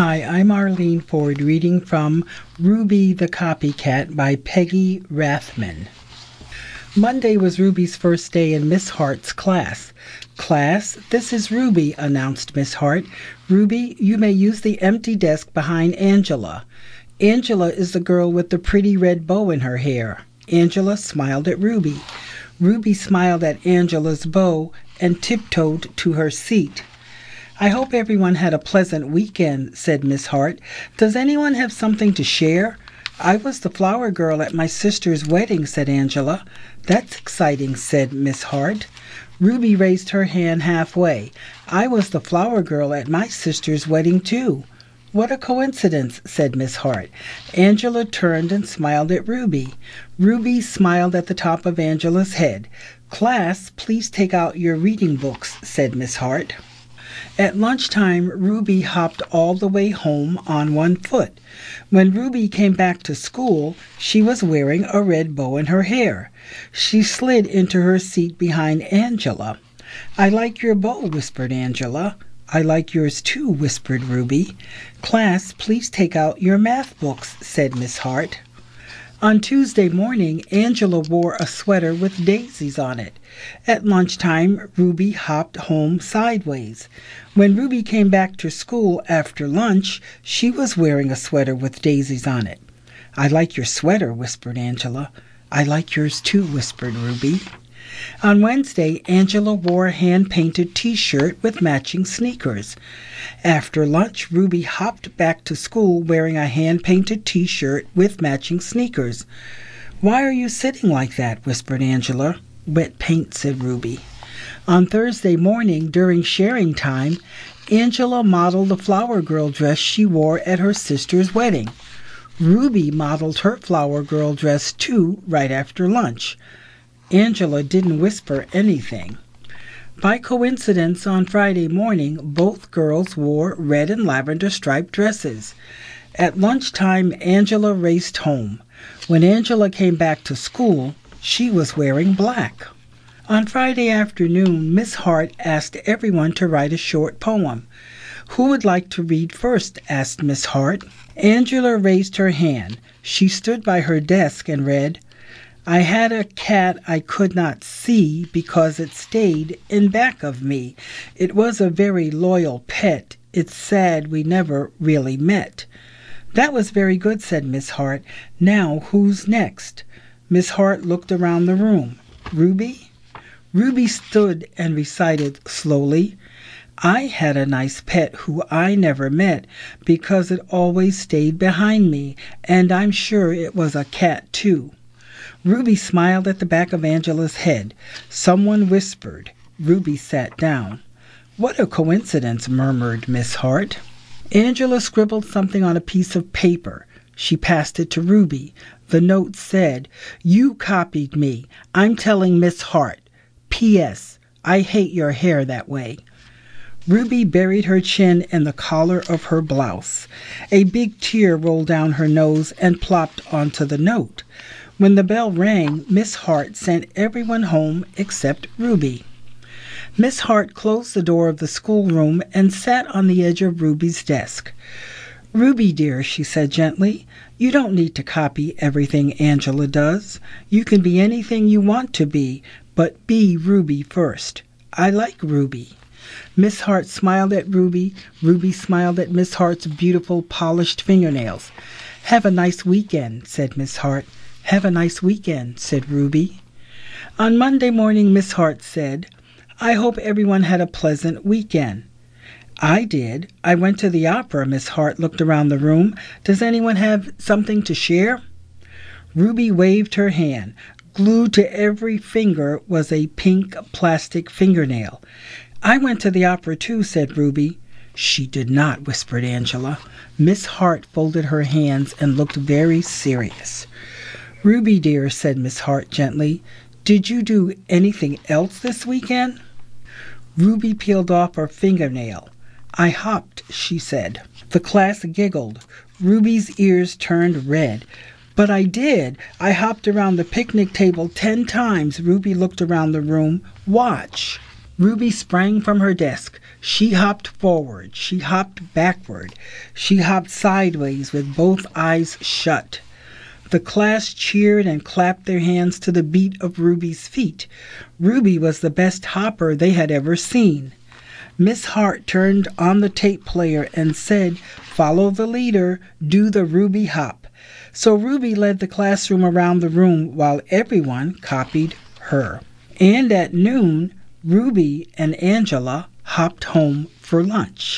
Hi, I'm Arlene Ford reading from Ruby the Copycat by Peggy Rathmann. Monday was Ruby's first day in Miss Hart's class. Class, this is Ruby, announced Miss Hart. Ruby, you may use the empty desk behind Angela. Angela is the girl with the pretty red bow in her hair. Angela smiled at Ruby. Ruby smiled at Angela's bow and tiptoed to her seat. I hope everyone had a pleasant weekend, said Miss Hart. Does anyone have something to share? I was the flower girl at my sister's wedding, said Angela. That's exciting, said Miss Hart. Ruby raised her hand halfway. I was the flower girl at my sister's wedding, too. What a coincidence, said Miss Hart. Angela turned and smiled at Ruby. Ruby smiled at the top of Angela's head. Class, please take out your reading books, said Miss Hart. At lunchtime, Ruby hopped all the way home on one foot. When Ruby came back to school, she was wearing a red bow in her hair. She slid into her seat behind Angela. I like your bow, whispered Angela. I like yours too, whispered Ruby. Class, please take out your math books, said Miss Hart. On Tuesday morning, Angela wore a sweater with daisies on it. At lunchtime, Ruby hopped home sideways. When Ruby came back to school after lunch, she was wearing a sweater with daisies on it. I like your sweater, whispered Angela. I like yours too, whispered Ruby. On Wednesday, Angela wore a hand painted t shirt with matching sneakers. After lunch, Ruby hopped back to school wearing a hand painted t shirt with matching sneakers. Why are you sitting like that? whispered Angela. Wet paint, said Ruby. On Thursday morning, during sharing time, Angela modeled the flower girl dress she wore at her sister's wedding. Ruby modeled her flower girl dress too right after lunch. Angela didn't whisper anything. By coincidence, on Friday morning, both girls wore red and lavender striped dresses. At lunchtime, Angela raced home. When Angela came back to school, she was wearing black. On Friday afternoon, Miss Hart asked everyone to write a short poem. Who would like to read first? asked Miss Hart. Angela raised her hand. She stood by her desk and read, I had a cat I could not see because it stayed in back of me. It was a very loyal pet. It's sad we never really met. That was very good, said Miss Hart. Now who's next? Miss Hart looked around the room. Ruby? Ruby stood and recited slowly. I had a nice pet who I never met because it always stayed behind me, and I'm sure it was a cat too. Ruby smiled at the back of Angela's head. Someone whispered. Ruby sat down. What a coincidence, murmured Miss Hart. Angela scribbled something on a piece of paper. She passed it to Ruby. The note said, You copied me. I'm telling Miss Hart. P.S. I hate your hair that way. Ruby buried her chin in the collar of her blouse. A big tear rolled down her nose and plopped onto the note. When the bell rang, Miss Hart sent everyone home except Ruby. Miss Hart closed the door of the schoolroom and sat on the edge of Ruby's desk. Ruby, dear, she said gently, you don't need to copy everything Angela does. You can be anything you want to be, but be Ruby first. I like Ruby. Miss Hart smiled at Ruby. Ruby smiled at Miss Hart's beautiful polished fingernails. Have a nice weekend, said Miss Hart. Have a nice weekend, said Ruby. On Monday morning, Miss Hart said, I hope everyone had a pleasant weekend. I did. I went to the opera. Miss Hart looked around the room. Does anyone have something to share? Ruby waved her hand. Glued to every finger was a pink plastic fingernail. I went to the opera too, said Ruby. She did not, whispered Angela. Miss Hart folded her hands and looked very serious. Ruby, dear, said Miss Hart gently, did you do anything else this weekend? Ruby peeled off her fingernail. I hopped, she said. The class giggled. Ruby's ears turned red. But I did. I hopped around the picnic table ten times. Ruby looked around the room. Watch. Ruby sprang from her desk. She hopped forward. She hopped backward. She hopped sideways with both eyes shut. The class cheered and clapped their hands to the beat of Ruby's feet. Ruby was the best hopper they had ever seen. Miss Hart turned on the tape player and said, Follow the leader, do the Ruby hop. So Ruby led the classroom around the room while everyone copied her. And at noon, Ruby and Angela hopped home for lunch.